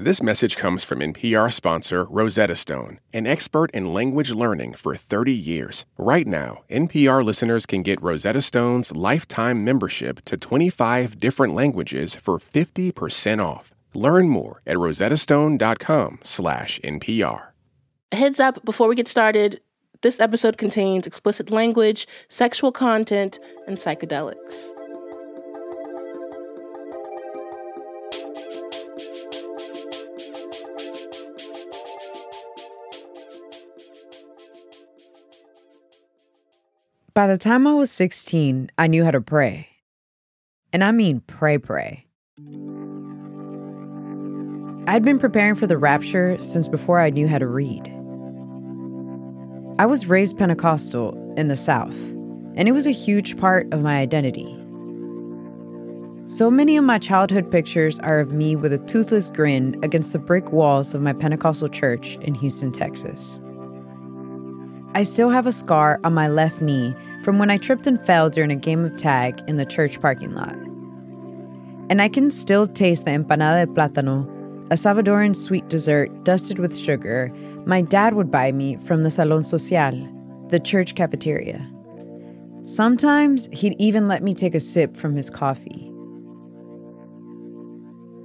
This message comes from NPR sponsor Rosetta Stone, an expert in language learning for 30 years. Right now, NPR listeners can get Rosetta Stone's lifetime membership to 25 different languages for 50% off. Learn more at rosettastone.com/npr. Heads up before we get started, this episode contains explicit language, sexual content, and psychedelics. By the time I was 16, I knew how to pray. And I mean pray, pray. I'd been preparing for the rapture since before I knew how to read. I was raised Pentecostal in the South, and it was a huge part of my identity. So many of my childhood pictures are of me with a toothless grin against the brick walls of my Pentecostal church in Houston, Texas. I still have a scar on my left knee from when I tripped and fell during a game of tag in the church parking lot. And I can still taste the empanada de plátano, a Salvadoran sweet dessert dusted with sugar my dad would buy me from the Salon Social, the church cafeteria. Sometimes he'd even let me take a sip from his coffee.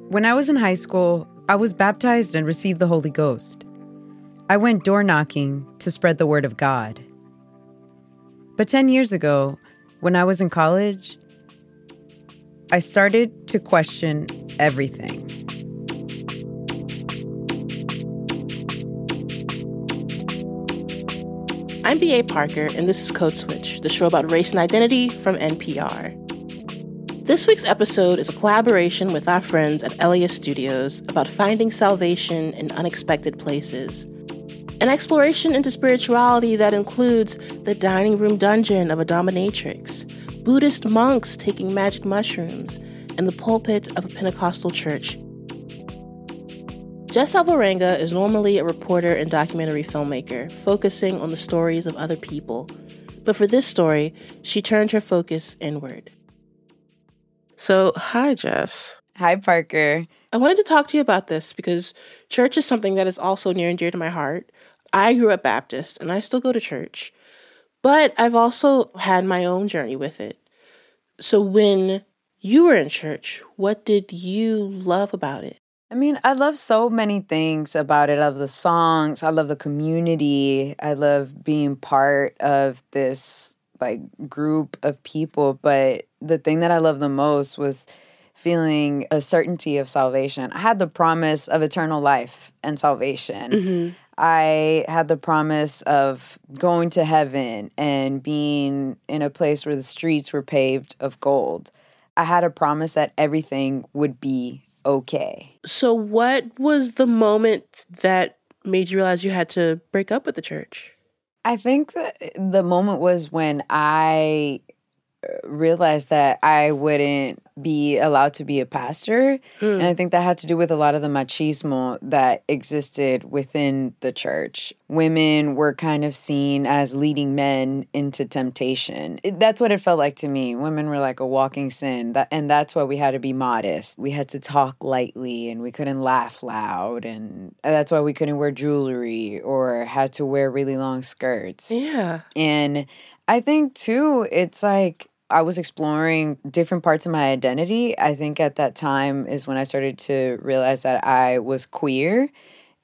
When I was in high school, I was baptized and received the Holy Ghost. I went door knocking to spread the word of God. But 10 years ago, when I was in college, I started to question everything. I'm B.A. Parker, and this is Code Switch, the show about race and identity from NPR. This week's episode is a collaboration with our friends at LAist Studios about finding salvation in unexpected places. An exploration into spirituality that includes the dining room dungeon of a dominatrix, Buddhist monks taking magic mushrooms, and the pulpit of a Pentecostal church Jess Alvarenga is normally a reporter and documentary filmmaker, focusing on the stories of other people. But for this story, she turned her focus inward. So, hi, Jess. Hi, Parker. I wanted to talk to you about this because church is something that is also near and dear to my heart. I grew up Baptist and I still go to church, but I've also had my own journey with it. So, when you were in church, what did you love about it? I mean, I love so many things about it. I love the songs. I love the community. I love being part of this like group of people. But the thing that I love the most was feeling a certainty of salvation. I had the promise of eternal life and salvation. Mm-hmm. I had the promise of going to heaven and being in a place where the streets were paved of gold. I had a promise that everything would be okay. So, what was the moment that made you realize you had to break up with the church? I think that the moment was when I uh, realized that I wouldn't be allowed to be a pastor. Mm. And I think that had to do with a lot of the machismo that existed within the church. Women were kind of seen as leading men into temptation. That's what it felt like to me. Women were like a walking sin. That, and that's why we had to be modest. We had to talk lightly and we couldn't laugh loud. And that's why we couldn't wear jewelry or had to wear really long skirts. Yeah. And I think too, it's like I was exploring different parts of my identity. I think at that time is when I started to realize that I was queer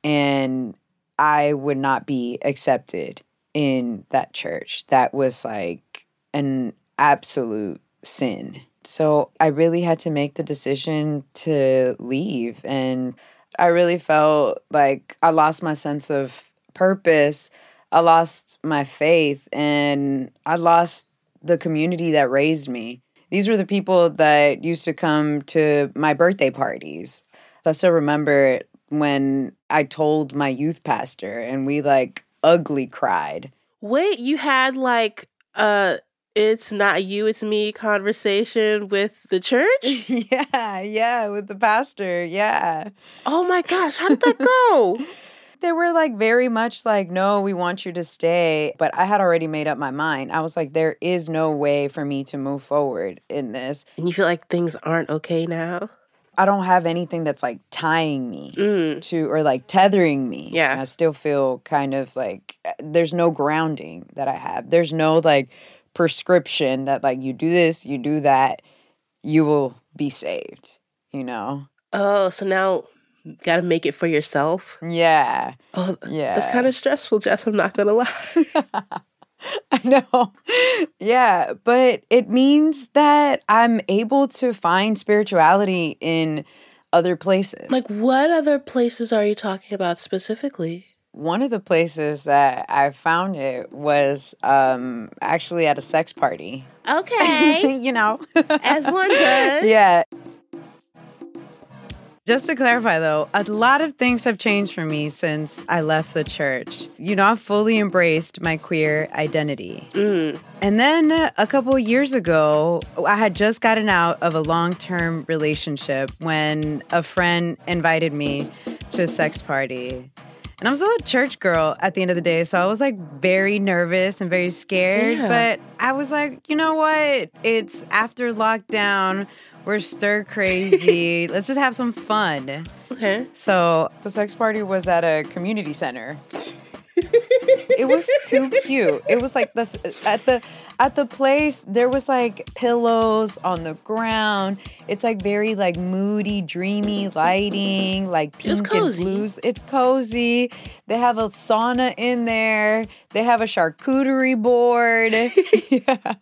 and I would not be accepted in that church. That was like an absolute sin. So I really had to make the decision to leave. And I really felt like I lost my sense of purpose. I lost my faith and I lost the community that raised me. These were the people that used to come to my birthday parties. So I still remember when I told my youth pastor and we like ugly cried. Wait, you had like a it's not you, it's me conversation with the church? yeah, yeah, with the pastor. Yeah. Oh my gosh, how did that go? they were like very much like, no, we want you to stay. But I had already made up my mind. I was like, there is no way for me to move forward in this. And you feel like things aren't okay now? I don't have anything that's like tying me to or like tethering me. Mm. Yeah. I still feel kind of like uh, there's no grounding that I have. There's no like prescription that like you do this, you do that, you will be saved, you know? Oh, so now got to make it for yourself. Yeah. Oh, Yeah. That's kind of stressful, Jess. I'm not gonna lie. I know. Yeah, but it means that I'm able to find spirituality in other places. like, what other places are you talking about specifically? one of the places that I found it was um actually at a sex party. Okay, you know. as one does. yeah. Just to clarify though, a lot of things have changed for me since I left the church. You know, I've fully embraced my queer identity. Mm. And then a couple of years ago, I had just gotten out of a long term relationship when a friend invited me to a sex party. And I was still a church girl at the end of the day, so I was like very nervous and very scared. Yeah. But I was like, you know what? It's after lockdown. We're stir crazy. Let's just have some fun. Okay. So the sex party was at a community center. it was too cute. It was like this at the at the place there was like pillows on the ground. It's like very like moody, dreamy lighting, like It was pink and blues. It's cozy. They have a sauna in there. They have a charcuterie board. yeah.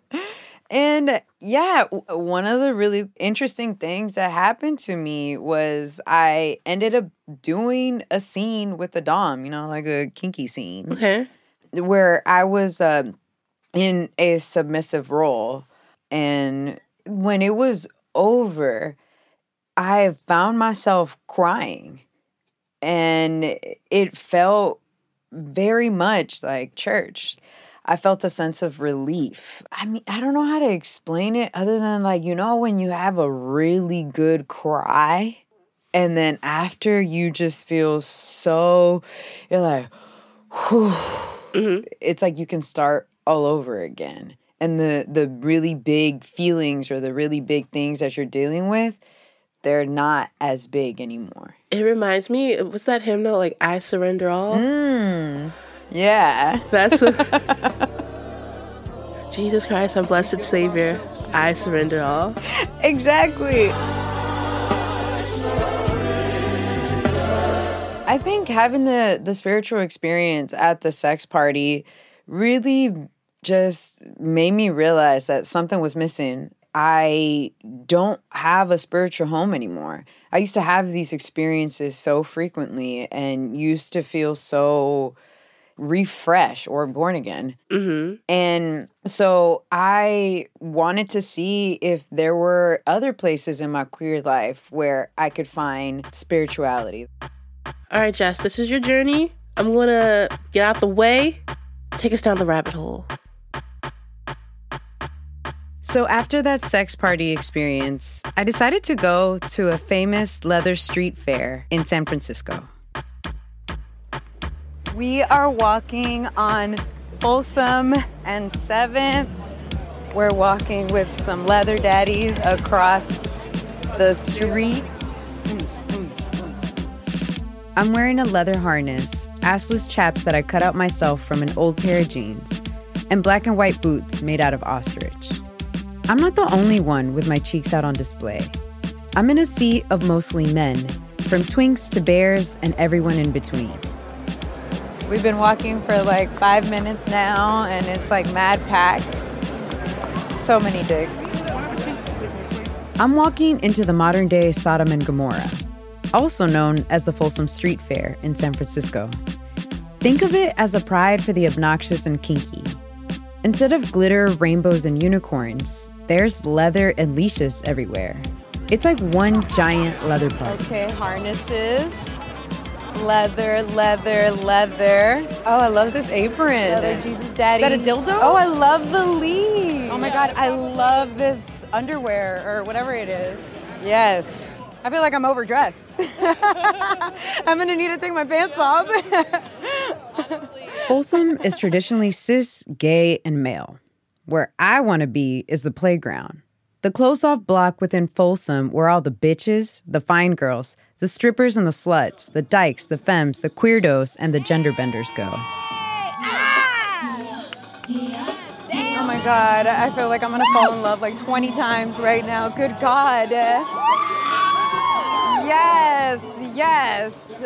And yeah, one of the really interesting things that happened to me was I ended up doing a scene with the Dom, you know, like a kinky scene Okay. where I was um in a submissive role. And when it was over, I found myself crying. And it felt very much like church. I felt a sense of relief. I mean, I don't know how to explain it other than like, you know, when you have a really good cry and then after you just feel so, you're like, whew. It's like you can start all over again. And the the really big feelings or the really big things that you're dealing with, they're not as big anymore. It reminds me. What's that hymnal? Like, I surrender all. Mm. Yeah. That's a, Jesus Christ, our blessed Savior. I surrender all. Exactly. I think having the the spiritual experience at the sex party really just made me realize that something was missing. I don't have a spiritual home anymore. I used to have these experiences so frequently and used to feel so refreshed or born again. Mm-hmm. And so I wanted to see if there were other places in my queer life where I could find spirituality. All right, Jess, this is your journey. I'm gonna get out the way. Take us down the rabbit hole. So after that sex party experience, I decided to go to a famous leather street fair in San Francisco. We are walking on Folsom and 7th. We're walking with some leather daddies across the street. I'm wearing a leather harness, assless chaps that I cut out myself from an old pair of jeans, and black and white boots made out of ostrich. I'm not the only one with my cheeks out on display. I'm in a sea of mostly men, from twinks to bears and everyone in between. We've been walking for like five minutes now, and it's like mad packed. So many dicks. I'm walking into the modern day Sodom and Gomorrah, also known as the Folsom Street Fair in San Francisco. Think of it as a pride for the obnoxious and kinky. Instead of glitter, rainbows, and unicorns, there's leather and leashes everywhere. It's like one giant leather party. Okay, harnesses. Leather, leather, leather. Oh, I love this apron. Leather Jesus Daddy. Is that a dildo? Oh, I love the leash. Oh my god, I love this underwear or whatever it is. Yes. I feel like I'm overdressed. I'm gonna need to take my pants off. Folsom is traditionally cis, gay, and male. Where I want to be is the playground. the close off block within Folsom where all the bitches, the fine girls, the strippers and the sluts, the dykes, the femmes, the queerdos, and the gender benders go. Oh my god, I feel like I'm gonna fall in love like 20 times right now. Good god. Yes, yes.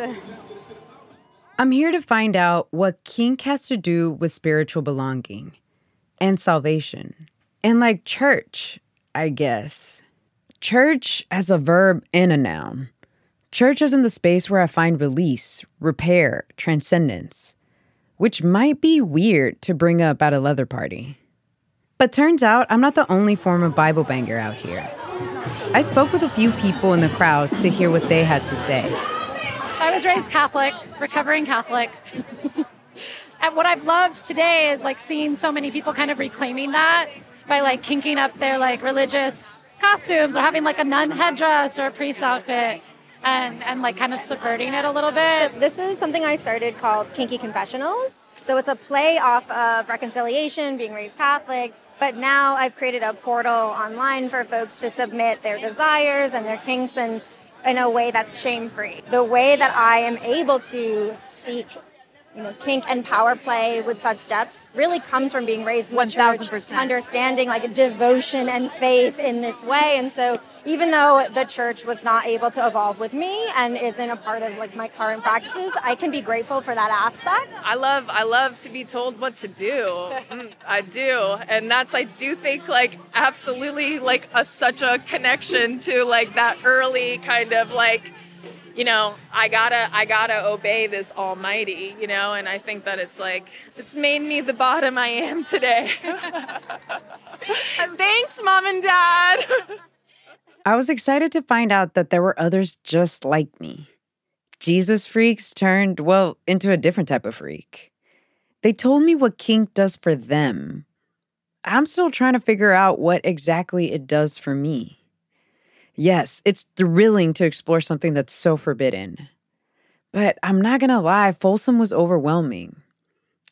I'm here to find out what kink has to do with spiritual belonging and salvation. And like church, I guess. Church as a verb and a noun. Church is in the space where I find release, repair, transcendence, which might be weird to bring up at a leather party. But turns out I'm not the only form of Bible banger out here. I spoke with a few people in the crowd to hear what they had to say. I was raised Catholic, recovering Catholic. and what I've loved today is like seeing so many people kind of reclaiming that by like kinking up their like religious costumes or having like a nun headdress or a priest outfit and and like kind of subverting it a little bit. So this is something I started called Kinky Confessionals. So it's a play off of reconciliation, being raised Catholic, but now I've created a portal online for folks to submit their desires and their kinks and in a way that's shame free. The way that I am able to seek you know, kink and power play with such depths really comes from being raised in the church, understanding like devotion and faith in this way. And so, even though the church was not able to evolve with me and isn't a part of like my current practices, I can be grateful for that aspect. I love, I love to be told what to do. Mm, I do, and that's I do think like absolutely like a such a connection to like that early kind of like you know, I gotta, I gotta obey this Almighty, you know, and I think that it's like, it's made me the bottom I am today. Thanks, mom and dad. I was excited to find out that there were others just like me. Jesus freaks turned, well, into a different type of freak. They told me what kink does for them. I'm still trying to figure out what exactly it does for me. Yes, it's thrilling to explore something that's so forbidden. But I'm not gonna lie, Folsom was overwhelming.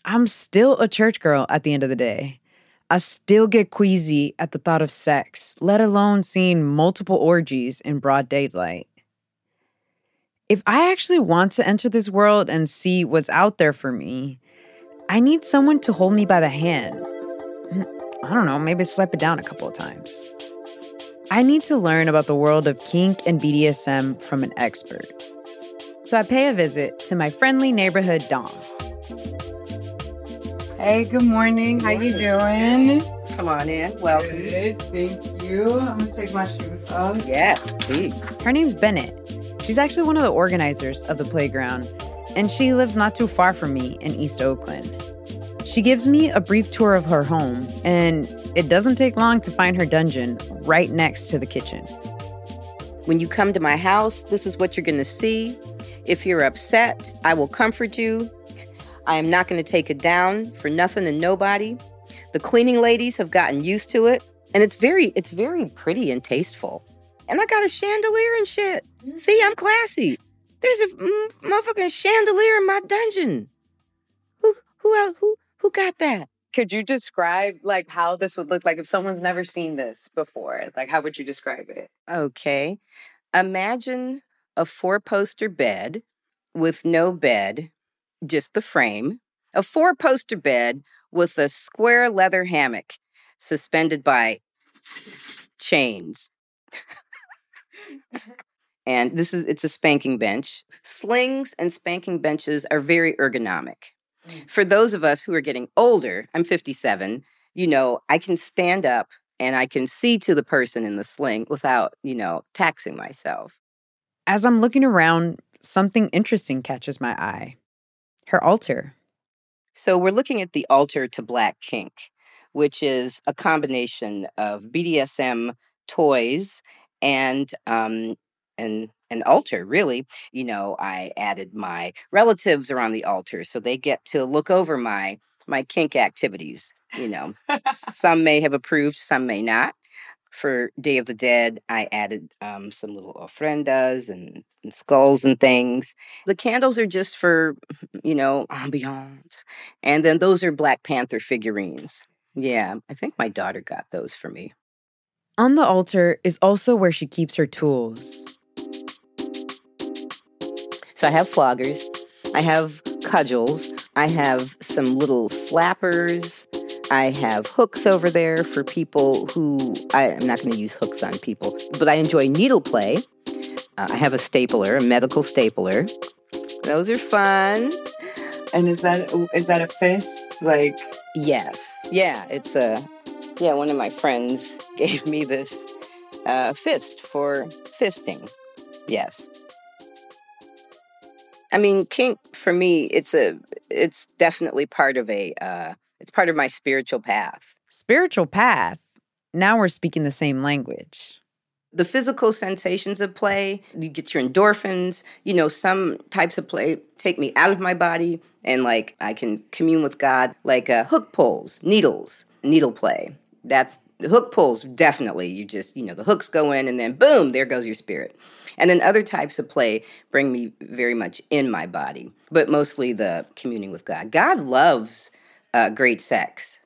I'm still a church girl at the end of the day. I still get queasy at the thought of sex, let alone seeing multiple orgies in broad daylight. If I actually want to enter this world and see what's out there for me, I need someone to hold me by the hand. Hmm, I don't know, maybe slap it down a couple of times. I need to learn about the world of kink and BDSM from an expert. So I pay a visit to my friendly neighborhood Dom. Hey, good morning. How you doing? Come on in. Welcome. Good. Thank you. I'm gonna take my shoes off. Yes, please. Her name's Bennett. She's actually one of the organizers of the playground, and she lives not too far from me in East Oakland. She gives me a brief tour of her home, and it doesn't take long to find her dungeon right next to the kitchen. When you come to my house, this is what you're going to see. If you're upset, I will comfort you. I am not going to take it down for nothing and nobody. The cleaning ladies have gotten used to it, and it's very it's very pretty and tasteful. And I got a chandelier and shit. See, I'm classy. There's a motherfucking chandelier in my dungeon. Who who who who got that? Could you describe like how this would look like if someone's never seen this before? Like how would you describe it? Okay. Imagine a four-poster bed with no bed, just the frame. A four-poster bed with a square leather hammock suspended by chains. and this is it's a spanking bench. Slings and spanking benches are very ergonomic. For those of us who are getting older, I'm 57, you know, I can stand up and I can see to the person in the sling without, you know, taxing myself. As I'm looking around, something interesting catches my eye her altar. So we're looking at the altar to Black Kink, which is a combination of BDSM toys and um, and an altar really. You know i added my relatives around the altar so they get to look over my my kink activities you know. Some may have approved some may not. For day of the dead i added um, some little ofrendas and, and skulls and things. The candles are just for you know ambiance. And then those are black panther figurines. Yeah i think my daughter got those for me. On the altar is also where she keeps her tools. So I have floggers, I have cudgels, I have some little slappers, I have hooks over there for people who I, am not going to use hooks on people, but I enjoy needle play. Uh, I have a stapler, a medical stapler. Those are fun. And is that is that a fist? Like yes, yeah, it's a yeah. One of my friends gave me this uh, fist for fisting. Yes. I mean, kink for me, it's a, it's definitely part of a, uh, it's part of my spiritual path. Spiritual path. Now we're speaking the same language. The physical sensations of play, you get your endorphins. You know, some types of play take me out of my body and like I can commune with God, like uh, hook pulls, needles, needle play. That's the hook pulls, definitely. You just, you know, the hooks go in and then boom, there goes your spirit. And then other types of play bring me very much in my body, but mostly the communing with God. God loves uh, great sex.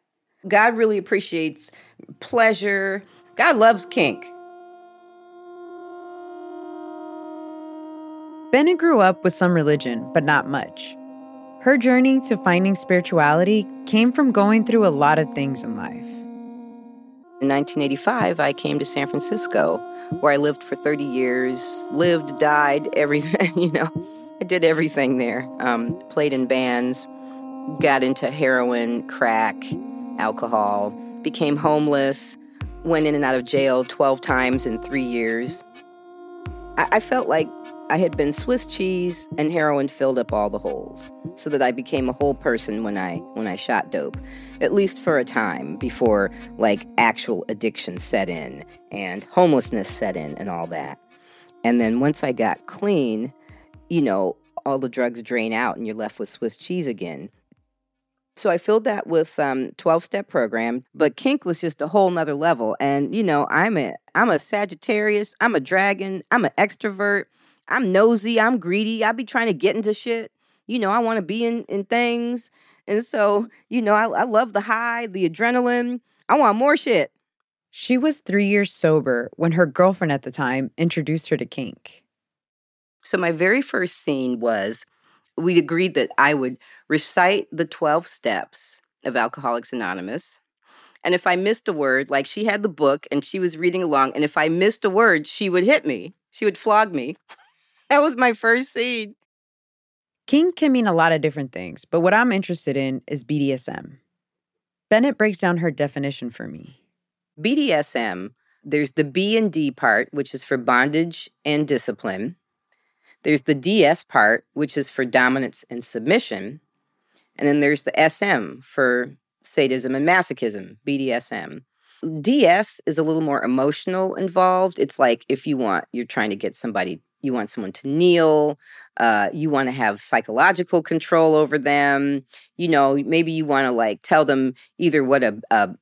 God really appreciates pleasure. God loves kink. Bennett grew up with some religion, but not much. Her journey to finding spirituality came from going through a lot of things in life. In 1985, I came to San Francisco, where I lived for 30 years, lived, died, everything, you know. I did everything there. Um, played in bands, got into heroin, crack, alcohol, became homeless, went in and out of jail 12 times in three years. I, I felt like I had been Swiss cheese and heroin filled up all the holes so that I became a whole person when I when I shot dope at least for a time before like actual addiction set in and homelessness set in and all that. And then once I got clean, you know, all the drugs drain out and you're left with Swiss cheese again. So I filled that with um 12 step program, but kink was just a whole nother level. And you know, I'm a I'm a Sagittarius, I'm a dragon, I'm an extrovert. I'm nosy, I'm greedy. I be trying to get into shit. You know, I want to be in, in things. And so, you know, I, I love the high, the adrenaline. I want more shit. She was three years sober when her girlfriend at the time introduced her to kink. So, my very first scene was we agreed that I would recite the 12 steps of Alcoholics Anonymous. And if I missed a word, like she had the book and she was reading along, and if I missed a word, she would hit me. She would flog me. That was my first scene. Kink can mean a lot of different things, but what I'm interested in is BDSM. Bennett breaks down her definition for me. BDSM, there's the B and D part, which is for bondage and discipline. There's the DS part, which is for dominance and submission. And then there's the SM for sadism and masochism, BDSM. DS is a little more emotional involved. It's like if you want, you're trying to get somebody you want someone to kneel uh, you want to have psychological control over them you know maybe you want to like tell them either what a,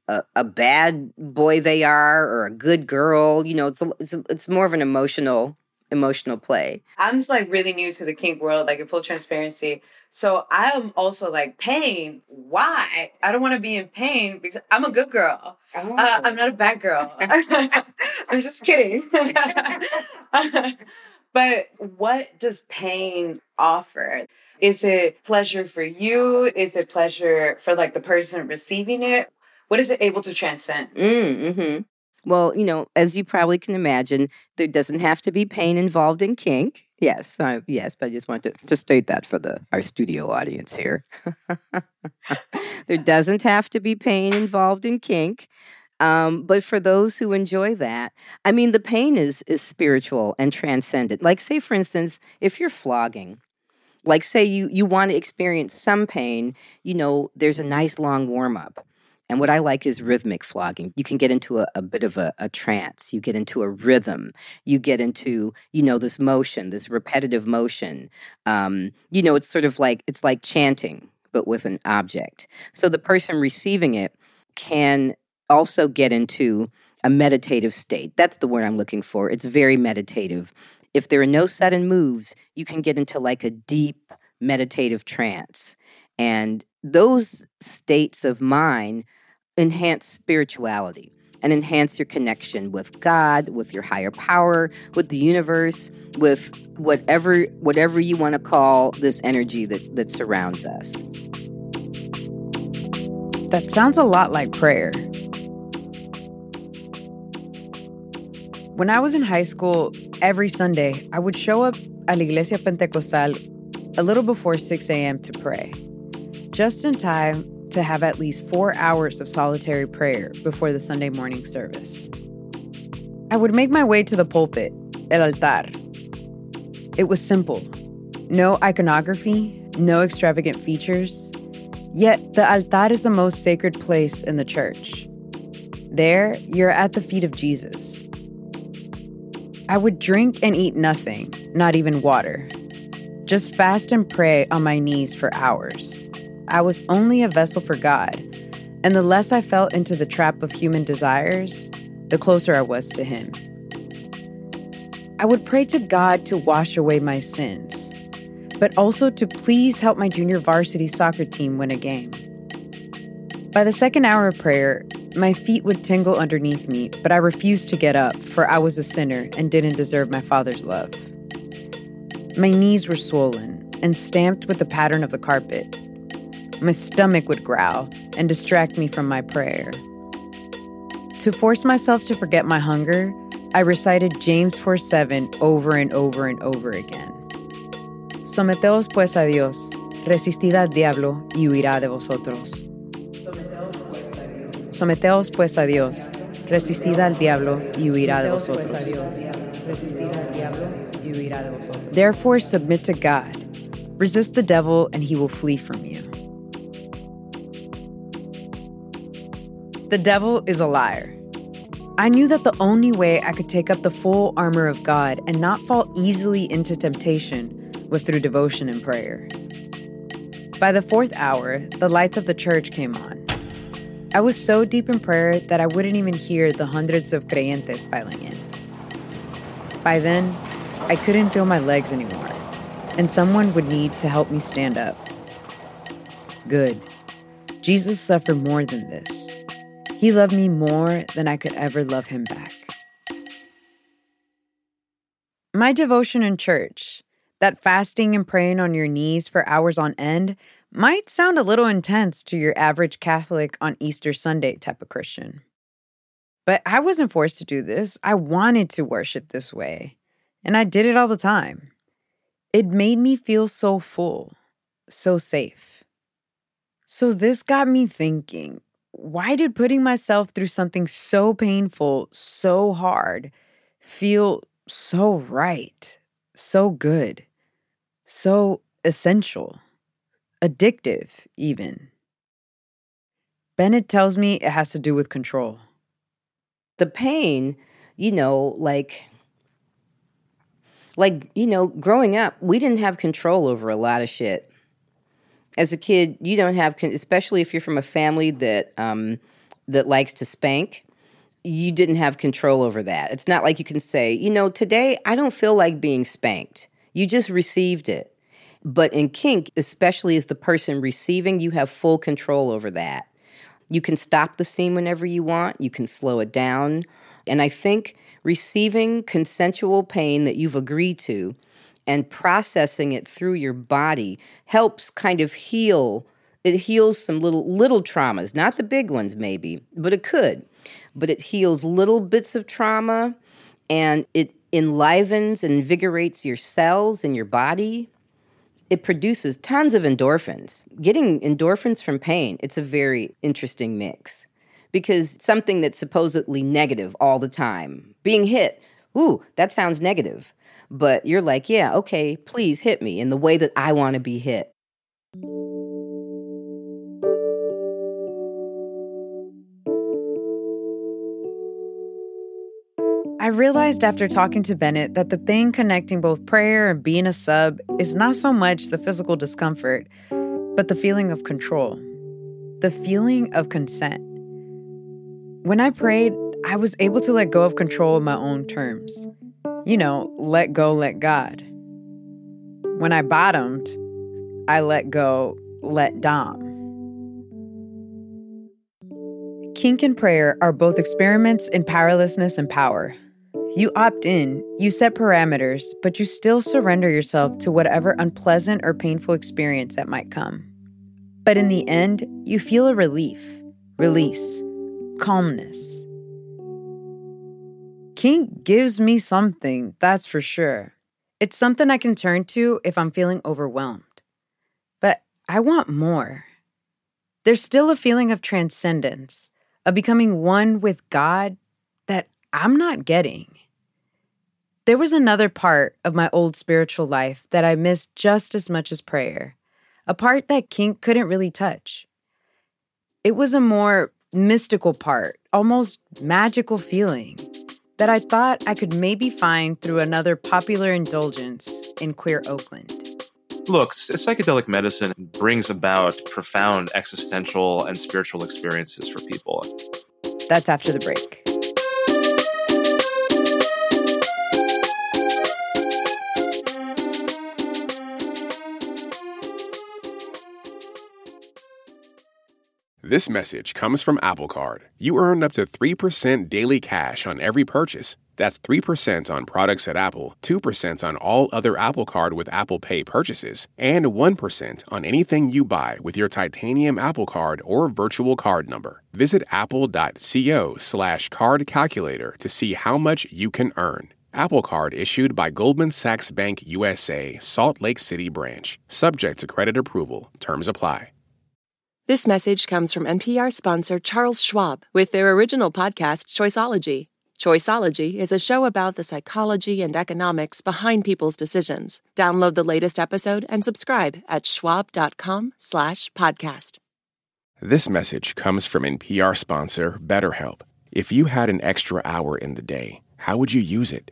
a, a bad boy they are or a good girl you know it's a, it's, a, it's more of an emotional emotional play i'm just like really new to the kink world like in full transparency so i'm also like pain why i don't want to be in pain because i'm a good girl oh. uh, i'm not a bad girl i'm just kidding but what does pain offer? Is it pleasure for you? Is it pleasure for like the person receiving it? What is it able to transcend? Mm, hmm Well, you know, as you probably can imagine, there doesn't have to be pain involved in kink. Yes, yes, but I just wanted to, to state that for the our studio audience here. there doesn't have to be pain involved in kink. Um, but for those who enjoy that, I mean, the pain is is spiritual and transcendent. Like, say, for instance, if you're flogging, like, say you you want to experience some pain, you know, there's a nice long warm up. And what I like is rhythmic flogging. You can get into a, a bit of a, a, trance. You get into a rhythm. You get into, you know, this motion, this repetitive motion. Um, you know, it's sort of like it's like chanting, but with an object. So the person receiving it can also get into a meditative state. That's the word I'm looking for. It's very meditative. If there are no sudden moves, you can get into like a deep meditative trance. And those states of mind enhance spirituality. and enhance your connection with God, with your higher power, with the universe, with whatever whatever you want to call this energy that, that surrounds us. That sounds a lot like prayer. When I was in high school, every Sunday, I would show up at La Iglesia Pentecostal a little before 6 a.m. to pray, just in time to have at least four hours of solitary prayer before the Sunday morning service. I would make my way to the pulpit, el altar. It was simple no iconography, no extravagant features. Yet the altar is the most sacred place in the church. There, you're at the feet of Jesus. I would drink and eat nothing, not even water. Just fast and pray on my knees for hours. I was only a vessel for God, and the less I fell into the trap of human desires, the closer I was to Him. I would pray to God to wash away my sins, but also to please help my junior varsity soccer team win a game. By the second hour of prayer, my feet would tingle underneath me, but I refused to get up, for I was a sinner and didn't deserve my Father's love. My knees were swollen and stamped with the pattern of the carpet, my stomach would growl and distract me from my prayer. To force myself to forget my hunger, I recited James 4 7 over and over and over again. Someteos pues a Dios, resistid al diablo y huirá de vosotros. Someteos pues a Dios, resistid al diablo y huirá de vosotros. Therefore, submit to God. Resist the devil, and he will flee from you. The devil is a liar. I knew that the only way I could take up the full armor of God and not fall easily into temptation was through devotion and prayer. By the fourth hour, the lights of the church came on. I was so deep in prayer that I wouldn't even hear the hundreds of creyentes filing in. By then, I couldn't feel my legs anymore, and someone would need to help me stand up. Good. Jesus suffered more than this. He loved me more than I could ever love him back. My devotion in church, that fasting and praying on your knees for hours on end, might sound a little intense to your average Catholic on Easter Sunday type of Christian. But I wasn't forced to do this. I wanted to worship this way, and I did it all the time. It made me feel so full, so safe. So this got me thinking why did putting myself through something so painful, so hard, feel so right, so good, so essential, addictive, even? Bennett tells me it has to do with control. The pain, you know, like like, you know, growing up, we didn't have control over a lot of shit as a kid, you don't have, especially if you're from a family that um, that likes to spank. You didn't have control over that. It's not like you can say, you know, today I don't feel like being spanked. You just received it. But in kink, especially as the person receiving, you have full control over that. You can stop the scene whenever you want, you can slow it down. And I think receiving consensual pain that you've agreed to and processing it through your body helps kind of heal it heals some little little traumas not the big ones maybe but it could but it heals little bits of trauma and it enlivens and invigorates your cells in your body. It produces tons of endorphins. Getting endorphins from pain it's a very interesting mix because something that's supposedly negative all the time being hit ooh that sounds negative but you're like, yeah, okay, please hit me in the way that I want to be hit. I realized after talking to Bennett that the thing connecting both prayer and being a sub is not so much the physical discomfort, but the feeling of control, the feeling of consent. When I prayed, I was able to let go of control on my own terms you know, let go, let God. When I bottomed, I let go, let Dom. Kink and prayer are both experiments in powerlessness and power. You opt in, you set parameters, but you still surrender yourself to whatever unpleasant or painful experience that might come. But in the end, you feel a relief, release, calmness. Kink gives me something, that's for sure. It's something I can turn to if I'm feeling overwhelmed. But I want more. There's still a feeling of transcendence, of becoming one with God that I'm not getting. There was another part of my old spiritual life that I missed just as much as prayer, a part that kink couldn't really touch. It was a more mystical part, almost magical feeling that I thought I could maybe find through another popular indulgence in queer Oakland. Look, psychedelic medicine brings about profound existential and spiritual experiences for people. That's after the break. This message comes from Apple Card. You earn up to 3% daily cash on every purchase. That's 3% on products at Apple, 2% on all other Apple Card with Apple Pay purchases, and 1% on anything you buy with your titanium Apple Card or virtual card number. Visit apple.co slash card calculator to see how much you can earn. Apple Card issued by Goldman Sachs Bank USA, Salt Lake City branch. Subject to credit approval. Terms apply. This message comes from NPR sponsor Charles Schwab with their original podcast, Choiceology. Choiceology is a show about the psychology and economics behind people's decisions. Download the latest episode and subscribe at schwab.com slash podcast. This message comes from NPR sponsor BetterHelp. If you had an extra hour in the day, how would you use it?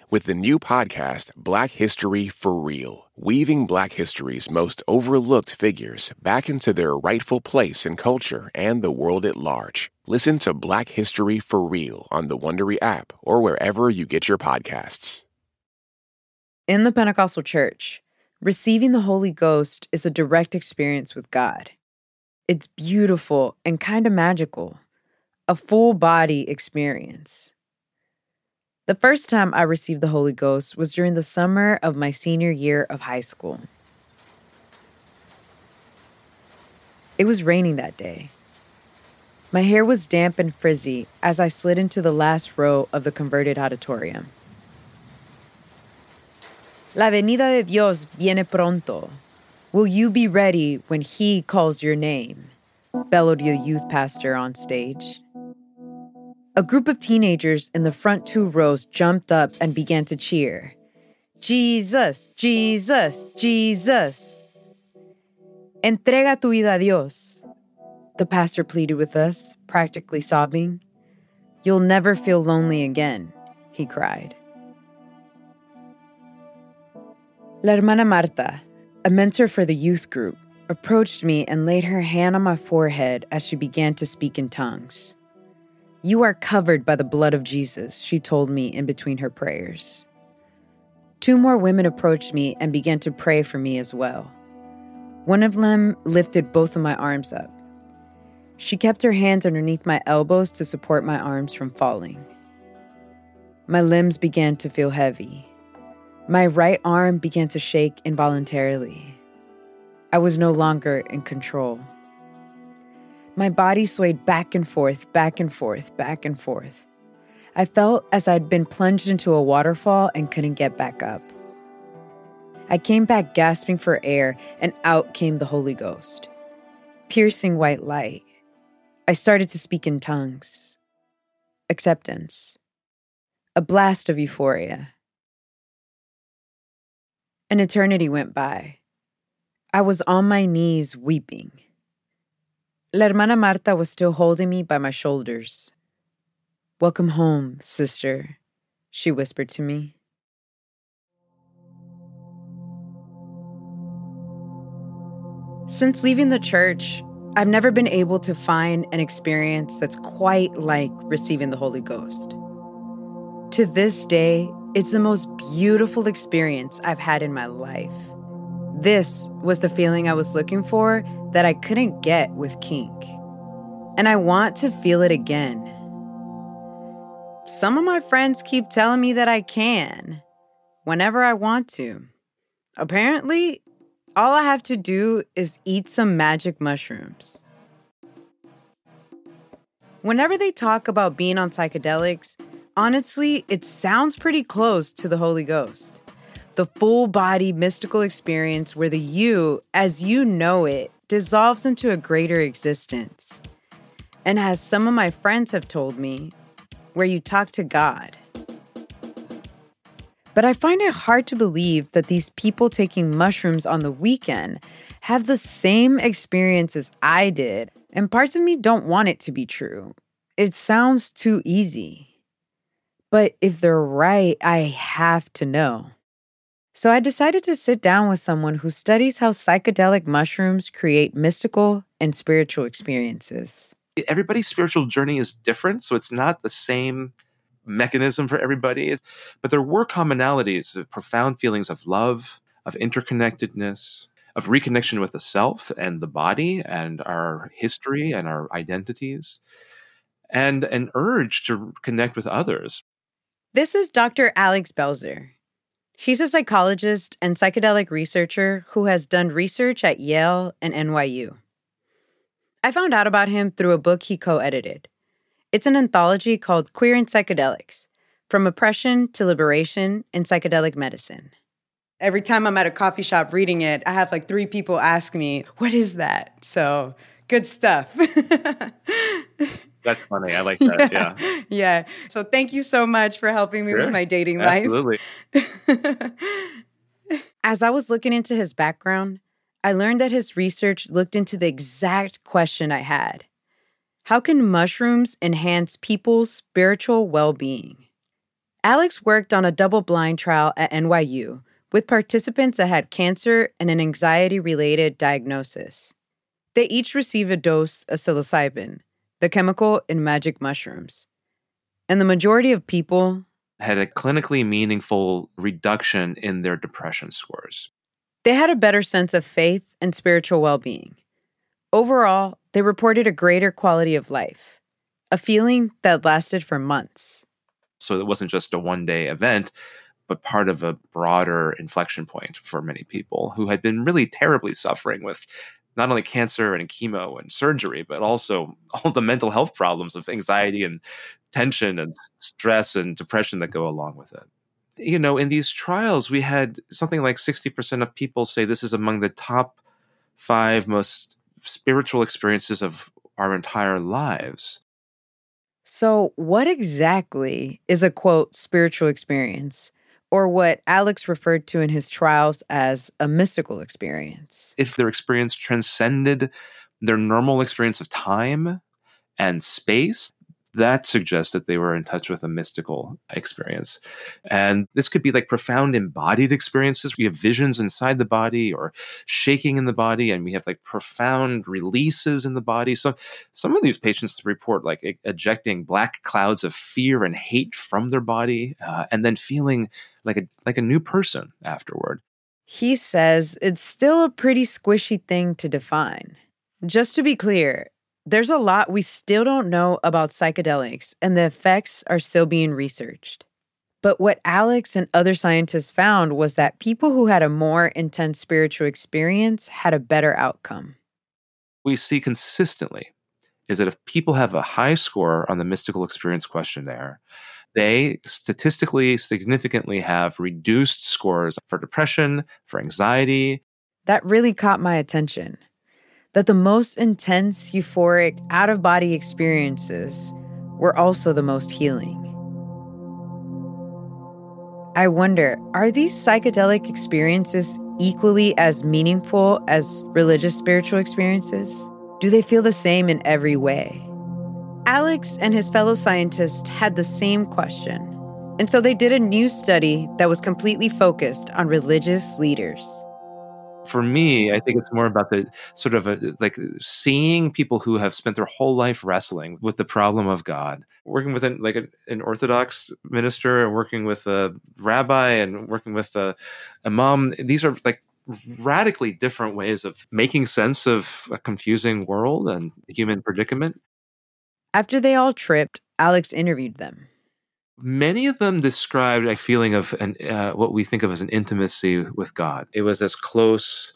with the new podcast, Black History for Real, weaving Black history's most overlooked figures back into their rightful place in culture and the world at large. Listen to Black History for Real on the Wondery app or wherever you get your podcasts. In the Pentecostal Church, receiving the Holy Ghost is a direct experience with God. It's beautiful and kind of magical, a full body experience. The first time I received the Holy Ghost was during the summer of my senior year of high school. It was raining that day. My hair was damp and frizzy as I slid into the last row of the converted auditorium. La venida de Dios viene pronto. Will you be ready when He calls your name? bellowed the youth pastor on stage. A group of teenagers in the front two rows jumped up and began to cheer. Jesus, Jesus, Jesus. Entrega tu vida a Dios. The pastor pleaded with us, practically sobbing. You'll never feel lonely again, he cried. La hermana Marta, a mentor for the youth group, approached me and laid her hand on my forehead as she began to speak in tongues. You are covered by the blood of Jesus, she told me in between her prayers. Two more women approached me and began to pray for me as well. One of them lifted both of my arms up. She kept her hands underneath my elbows to support my arms from falling. My limbs began to feel heavy. My right arm began to shake involuntarily. I was no longer in control. My body swayed back and forth, back and forth, back and forth. I felt as I'd been plunged into a waterfall and couldn't get back up. I came back gasping for air, and out came the Holy Ghost. Piercing white light. I started to speak in tongues. Acceptance. A blast of euphoria. An eternity went by. I was on my knees weeping. La hermana Marta was still holding me by my shoulders. Welcome home, sister, she whispered to me. Since leaving the church, I've never been able to find an experience that's quite like receiving the Holy Ghost. To this day, it's the most beautiful experience I've had in my life. This was the feeling I was looking for that I couldn't get with kink. And I want to feel it again. Some of my friends keep telling me that I can whenever I want to. Apparently, all I have to do is eat some magic mushrooms. Whenever they talk about being on psychedelics, honestly, it sounds pretty close to the Holy Ghost. The full body mystical experience where the you, as you know it, dissolves into a greater existence. And as some of my friends have told me, where you talk to God. But I find it hard to believe that these people taking mushrooms on the weekend have the same experience as I did, and parts of me don't want it to be true. It sounds too easy. But if they're right, I have to know. So I decided to sit down with someone who studies how psychedelic mushrooms create mystical and spiritual experiences. Everybody's spiritual journey is different, so it's not the same mechanism for everybody. But there were commonalities of profound feelings of love, of interconnectedness, of reconnection with the self and the body and our history and our identities, and an urge to connect with others. This is Dr. Alex Belser. He's a psychologist and psychedelic researcher who has done research at Yale and NYU. I found out about him through a book he co edited. It's an anthology called Queering Psychedelics From Oppression to Liberation in Psychedelic Medicine. Every time I'm at a coffee shop reading it, I have like three people ask me, What is that? So good stuff. That's funny. I like that. Yeah. yeah. yeah. So thank you so much for helping me Sure. with my dating Absolutely. life. Absolutely. As I was looking into his background, I learned that his research looked into the exact question I had How can mushrooms enhance people's spiritual well being? Alex worked on a double blind trial at NYU with participants that had cancer and an anxiety related diagnosis. They each received a dose of psilocybin, the chemical in magic mushrooms. And the majority of people, Had a clinically meaningful reduction in their depression scores. they had a better sense of faith and spiritual well being. Overall, they reported a greater quality of life, a feeling that lasted for months. So it wasn't just a one day event, but part of a broader inflection point for many people who had been really terribly suffering with not only cancer and chemo and surgery, but also all the mental health problems of anxiety and tension and stress and depression that go along with it. You know, in these trials, we had something like 60% of people say this is among the top five most spiritual experiences of our entire lives. So, what exactly is a quote spiritual experience, or what Alex referred to in his trials as a mystical experience? if their experience transcended their normal experience of time and space, that suggests that they were in touch with a mystical experience. And this could be like profound embodied experiences. We have visions inside the body or shaking in the body, and we have like profound releases in the body. So some of these patients report like ejecting black clouds of fear and hate from their body, uh, and then feeling like a like a new person afterward. He says it's still a pretty squishy thing to define. Just to be clear, there's a lot we still don't know about psychedelics, and the effects are still being researched. But what Alex and other scientists found was that people who had a more intense spiritual experience had a better outcome. we see consistently is that if people have a high score on the mystical experience questionnaire, they statistically significantly have reduced scores for depression, for anxiety. That really caught my attention. That the most intense, euphoric, out of body experiences were also the most healing. I wonder are these psychedelic experiences equally as meaningful as religious spiritual experiences? Do they feel the same in every way? Alex and his fellow scientists had the same question. And so they did a new study that was completely focused on religious leaders. For me, I think it's more about the sort of a, like seeing people who have spent their whole life wrestling with the problem of God, working with an, like an, an Orthodox minister, working with a rabbi, and working with a imam. These are like radically different ways of making sense of a confusing world and human predicament. After they all tripped, Alex interviewed them. Many of them described a feeling of an, uh, what we think of as an intimacy with God. It was as close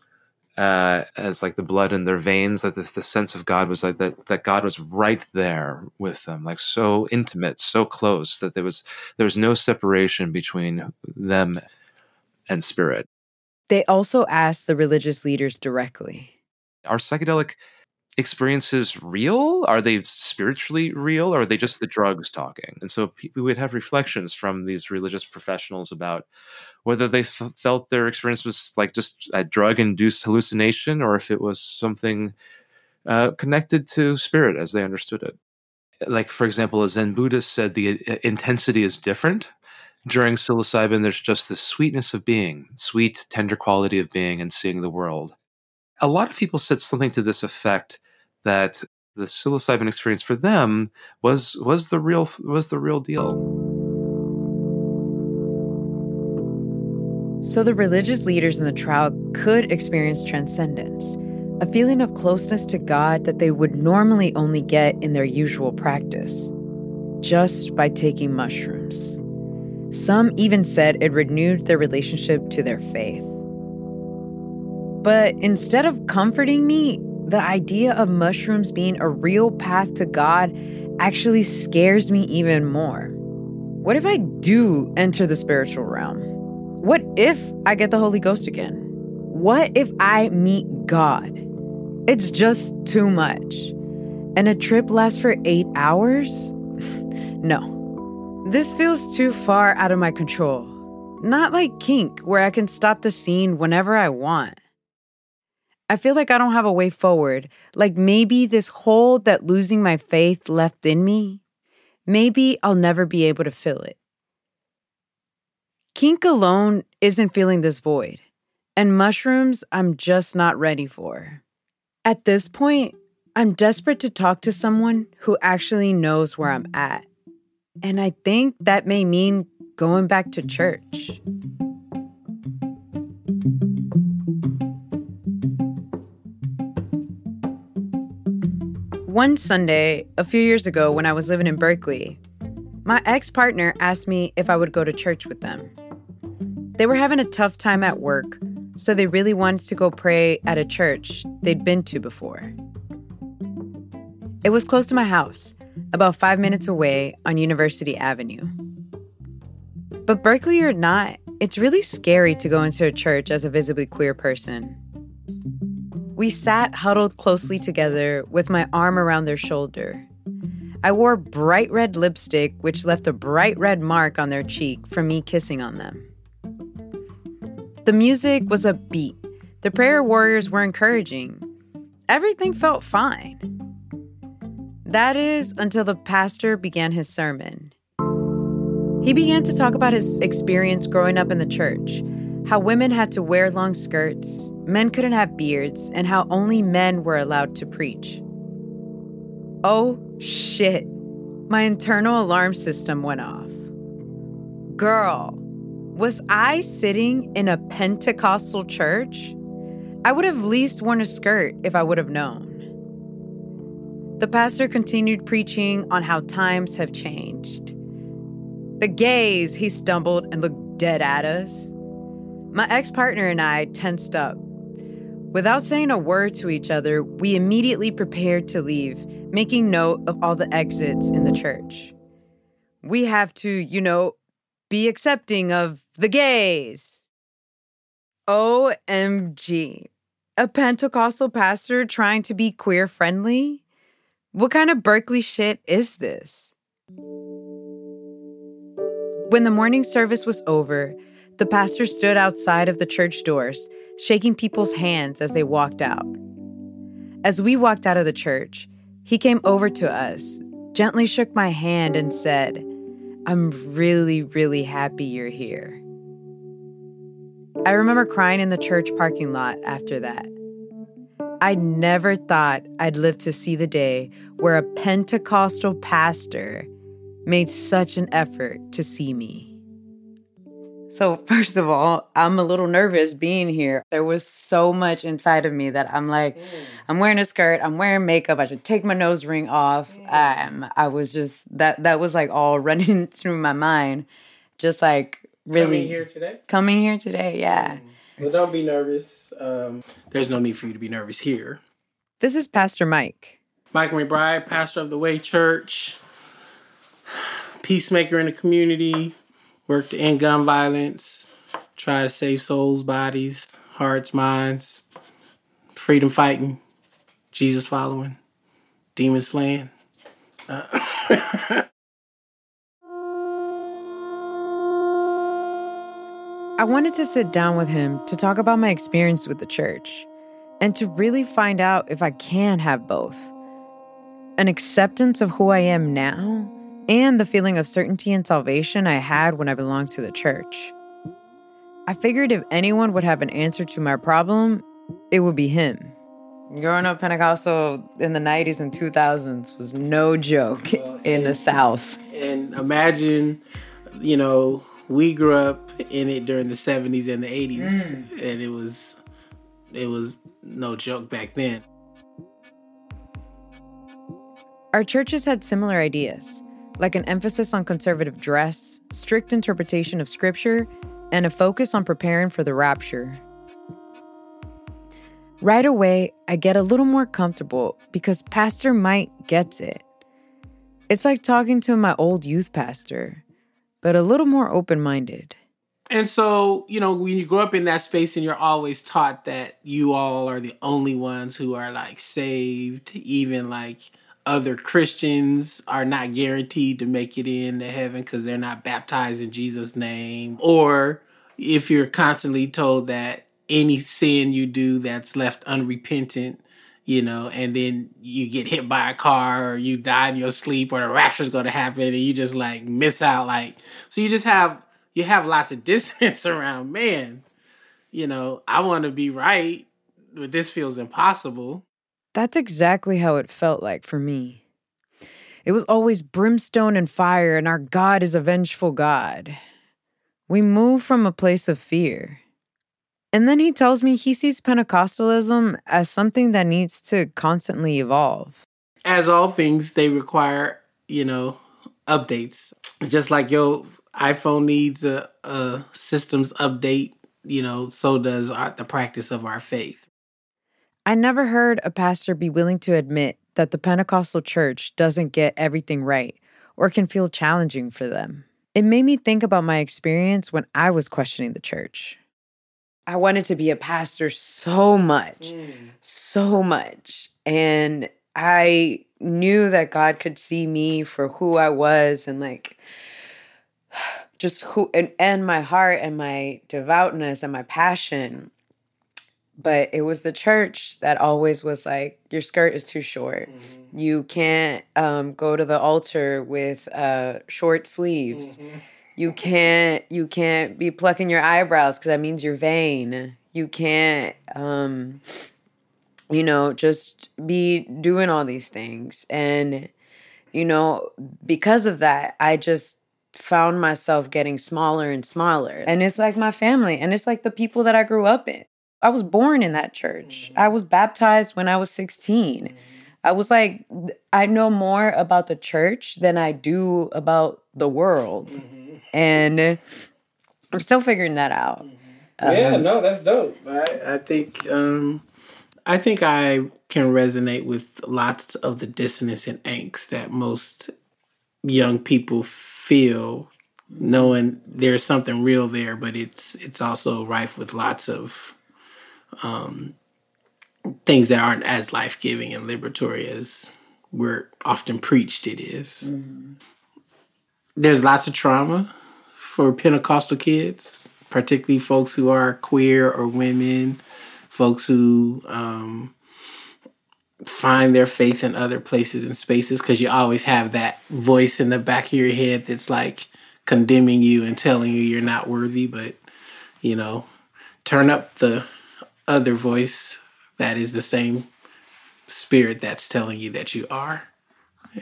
uh, as like the blood in their veins. That the, the sense of God was like that. That God was right there with them, like so intimate, so close that there was there was no separation between them and spirit. They also asked the religious leaders directly Are psychedelic experiences real? Are they spiritually real? Or are they just the drugs talking? And so we would have reflections from these religious professionals about whether they f- felt their experience was like just a drug induced hallucination or if it was something uh, connected to spirit as they understood it. Like, for example, a Zen Buddhist said the uh, intensity is different during psilocybin, there's just the sweetness of being, sweet, tender quality of being and seeing the world. A lot of people said something to this effect that the psilocybin experience for them was was the real was the real deal. So the religious leaders in the trial could experience transcendence, a feeling of closeness to God that they would normally only get in their usual practice, just by taking mushrooms. Some even said it renewed their relationship to their faith. But instead of comforting me, the idea of mushrooms being a real path to God actually scares me even more. What if I do enter the spiritual realm? What if I get the Holy Ghost again? What if I meet God? It's just too much. And a trip lasts for eight hours? no. This feels too far out of my control. Not like kink, where I can stop the scene whenever I want. I feel like I don't have a way forward, like maybe this hole that losing my faith left in me, maybe I'll never be able to fill it. Kink alone isn't filling this void, and mushrooms I'm just not ready for. At this point, I'm desperate to talk to someone who actually knows where I'm at. And I think that may mean going back to church. One Sunday, a few years ago, when I was living in Berkeley, my ex partner asked me if I would go to church with them. They were having a tough time at work, so they really wanted to go pray at a church they'd been to before. It was close to my house, about five minutes away on University Avenue. But Berkeley or not, it's really scary to go into a church as a visibly queer person. We sat huddled closely together with my arm around their shoulder. I wore bright red lipstick, which left a bright red mark on their cheek from me kissing on them. The music was upbeat. The prayer warriors were encouraging. Everything felt fine. That is until the pastor began his sermon. He began to talk about his experience growing up in the church, how women had to wear long skirts, men couldn't have beards, and how only men were allowed to preach. Oh shit. My internal alarm system went off. Girl, was I sitting in a Pentecostal church? I would have least worn a skirt if I would have known. The pastor continued preaching on how times have changed. The gays, he stumbled and looked dead at us. My ex partner and I tensed up. Without saying a word to each other, we immediately prepared to leave, making note of all the exits in the church. We have to, you know, be accepting of the gays. OMG. A Pentecostal pastor trying to be queer friendly? What kind of Berkeley shit is this? When the morning service was over, the pastor stood outside of the church doors, shaking people's hands as they walked out. As we walked out of the church, he came over to us, gently shook my hand, and said, I'm really, really happy you're here. I remember crying in the church parking lot after that. I never thought I'd live to see the day where a Pentecostal pastor made such an effort to see me. So, first of all, I'm a little nervous being here. There was so much inside of me that I'm like, mm. I'm wearing a skirt, I'm wearing makeup, I should take my nose ring off. Mm. Um, I was just that that was like all running through my mind, just like really coming here today. Coming here today, yeah. Mm. Well, don't be nervous. Um, there's no need for you to be nervous here. This is Pastor Mike. Mike McBride, pastor of the Way Church, peacemaker in the community, work to end gun violence, try to save souls, bodies, hearts, minds, freedom fighting, Jesus following, demon slaying. Uh, I wanted to sit down with him to talk about my experience with the church and to really find out if I can have both an acceptance of who I am now and the feeling of certainty and salvation I had when I belonged to the church. I figured if anyone would have an answer to my problem, it would be him. Growing up Pentecostal in the 90s and 2000s was no joke well, in and, the South. And imagine, you know, we grew up in it during the 70s and the 80s, mm. and it was it was no joke back then. Our churches had similar ideas like an emphasis on conservative dress, strict interpretation of scripture, and a focus on preparing for the rapture. Right away, I get a little more comfortable because Pastor Mike gets it. It's like talking to my old youth pastor, but a little more open minded. And so, you know, when you grow up in that space and you're always taught that you all are the only ones who are like saved, even like other Christians are not guaranteed to make it into heaven because they're not baptized in Jesus' name. Or if you're constantly told that any sin you do that's left unrepentant, you know, and then you get hit by a car or you die in your sleep or the rapture's to happen and you just like miss out. Like, so you just have, you have lots of dissonance around, man, you know, I want to be right, but this feels impossible. That's exactly how it felt like for me. It was always brimstone and fire, and our God is a vengeful God. We move from a place of fear. And then he tells me he sees Pentecostalism as something that needs to constantly evolve. As all things, they require, you know, updates. Just like your iPhone needs a, a systems update, you know, so does our, the practice of our faith. I never heard a pastor be willing to admit that the Pentecostal church doesn't get everything right or can feel challenging for them. It made me think about my experience when I was questioning the church. I wanted to be a pastor so much, mm. so much. And I knew that God could see me for who I was and like just who and, and my heart and my devoutness and my passion but it was the church that always was like your skirt is too short. Mm-hmm. you can't um, go to the altar with uh, short sleeves. Mm-hmm. you can't you can't be plucking your eyebrows because that means you're vain. You can't um, you know just be doing all these things. And you know because of that i just found myself getting smaller and smaller. And it's like my family and it's like the people that i grew up in I was born in that church. I was baptized when I was 16. I was like, I know more about the church than I do about the world. Mm-hmm. And I'm still figuring that out. Mm-hmm. Yeah, um, no, that's dope. I, I think um, I think I can resonate with lots of the dissonance and angst that most young people feel knowing there's something real there, but it's it's also rife with lots of um, things that aren't as life giving and liberatory as we're often preached it is. Mm-hmm. There's lots of trauma for Pentecostal kids, particularly folks who are queer or women, folks who um, find their faith in other places and spaces, because you always have that voice in the back of your head that's like condemning you and telling you you're not worthy, but you know, turn up the other voice that is the same spirit that's telling you that you are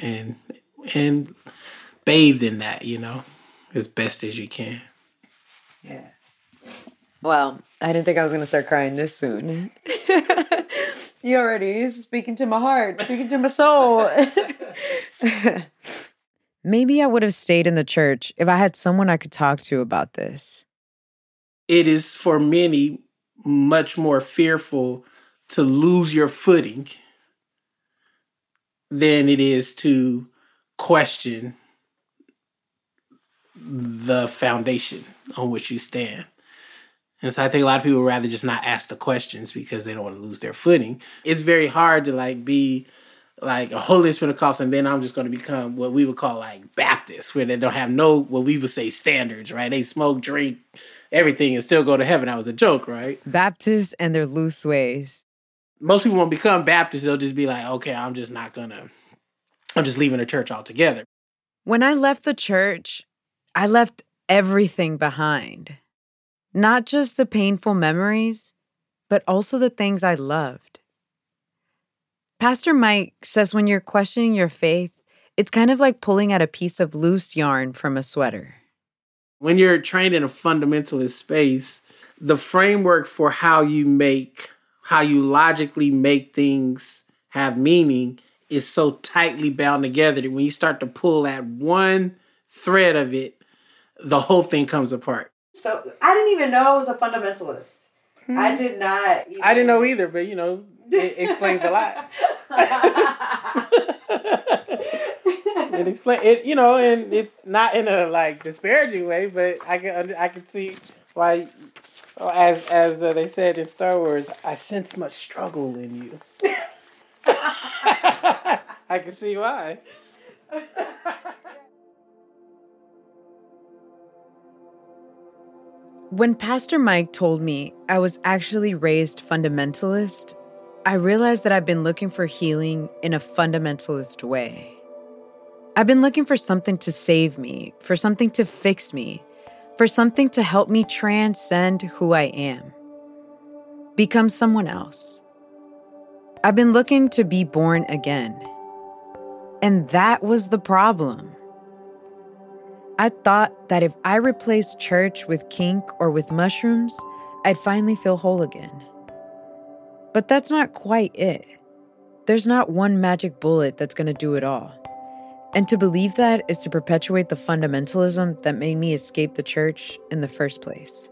and and bathed in that you know as best as you can. Yeah. Well i didn't think i was going to start crying this soon. You already speaking to my heart speaking to my soul. Maybe i would have stayed in the church if i had someone i could talk to about this. It is for many much more fearful to lose your footing than it is to question the foundation on which you stand. And so I think a lot of people would rather just not ask the questions because they don't want to lose their footing. It's very hard to like be like a holiness Pentecostal, and then I'm just going to become what we would call like Baptist, where they don't have no what we would say standards, right? They smoke, drink, everything, and still go to heaven. That was a joke, right? Baptists and their loose ways most people won't become Baptists. They'll just be like, okay, I'm just not gonna, I'm just leaving the church altogether. When I left the church, I left everything behind. Not just the painful memories, but also the things I loved. Pastor Mike says when you're questioning your faith, it's kind of like pulling at a piece of loose yarn from a sweater. When you're trained in a fundamentalist space, the framework for how you make how you logically make things have meaning is so tightly bound together that when you start to pull at one thread of it, the whole thing comes apart. So I didn't even know I was a fundamentalist. Hmm. I did not. Even... I didn't know either, but you know, it explains a lot. it explain it, you know, and it's not in a like disparaging way, but I can I can see why as as uh, they said in Star Wars, I sense much struggle in you. I can see why. when Pastor Mike told me I was actually raised fundamentalist, I realized that I've been looking for healing in a fundamentalist way. I've been looking for something to save me, for something to fix me, for something to help me transcend who I am, become someone else. I've been looking to be born again. And that was the problem. I thought that if I replaced church with kink or with mushrooms, I'd finally feel whole again. But that's not quite it. There's not one magic bullet that's to do it all. And to believe that is to perpetuate the fundamentalism that made me escape the church in the first place.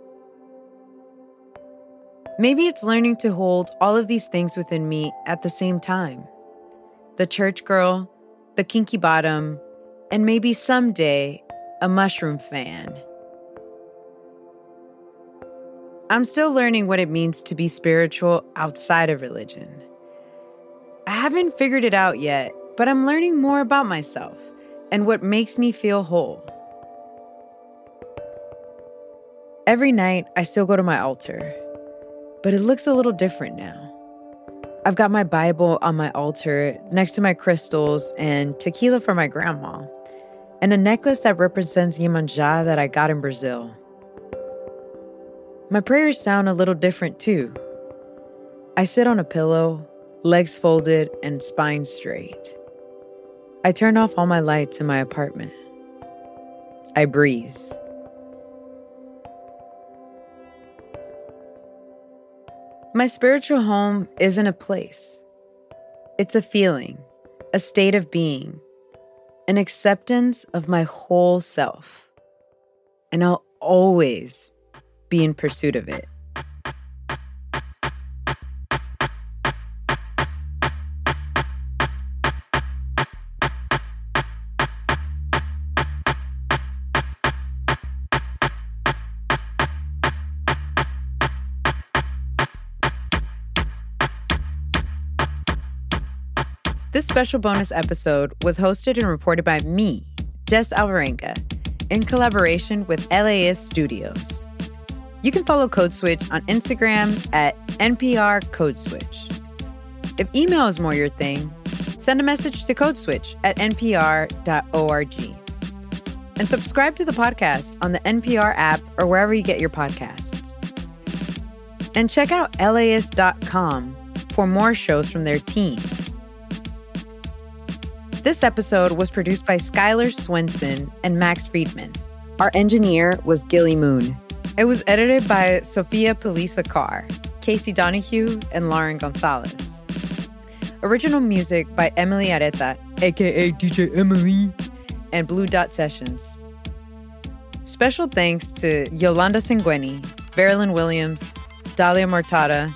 Maybe it's learning to hold all of these things within me at the same time the church girl, the kinky bottom, and maybe someday a mushroom fan. I'm still learning what it means to be spiritual outside of religion. I haven't figured it out yet, but I'm learning more about myself and what makes me feel whole. Every night, I still go to my altar, but it looks a little different now. I've got my Bible on my altar next to my crystals and tequila for my grandma, and a necklace that represents Iemanjá that I got in Brazil. My prayers sound a little different too. I sit on a pillow, legs folded and spine straight. I turn off all my lights in my apartment. I breathe. My spiritual home isn't a place, it's a feeling, a state of being, an acceptance of my whole self. And I'll always be in pursuit of it. This special bonus episode was hosted and reported by me, Jess Alvarenga, in collaboration with LAist Studios. You can follow Code Switch on Instagram at NPR Code Switch. If email is more your thing, send a message to Code Switch at npr.org. And subscribe to the podcast on the NPR app or wherever you get your podcasts. And check out laist.com for more shows from their team. This episode was produced by Skylar Swenson and Max Friedman. Our engineer was Gilly Moon. It was edited by Sophia Paliza-Carre, Casey Donahue, and Lauren Gonzalez. Original music by Emily Areta, aka DJ Emily, and Blue Dot Sessions. Special thanks to Yolanda Sangweni, Veralyn Williams, Dalia Mortada,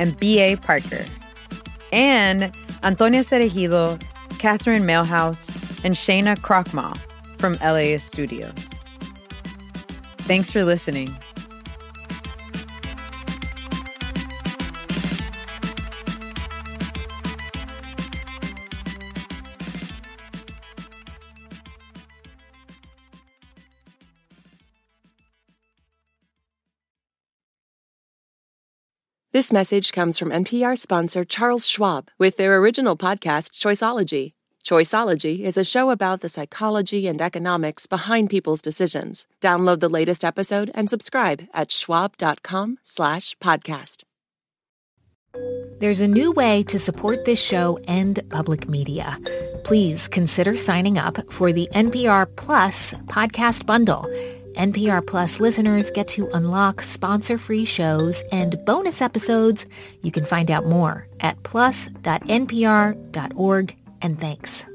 and B.A. Parker. And Antonia Cereijido, Catherine Mailhouse, and Shayna Krochmal from LAist Studios. Thanks for listening. This message comes from NPR sponsor Charles Schwab with their original podcast, Choiceology. Choiceology is a show about the psychology and economics behind people's decisions. Download the latest episode and subscribe at schwab.com slash podcast. There's a new way to support this show and public media. Please consider signing up for the NPR Plus podcast bundle. NPR Plus listeners get to unlock sponsor-free shows and bonus episodes. You can find out more at plus.npr.org and thanks.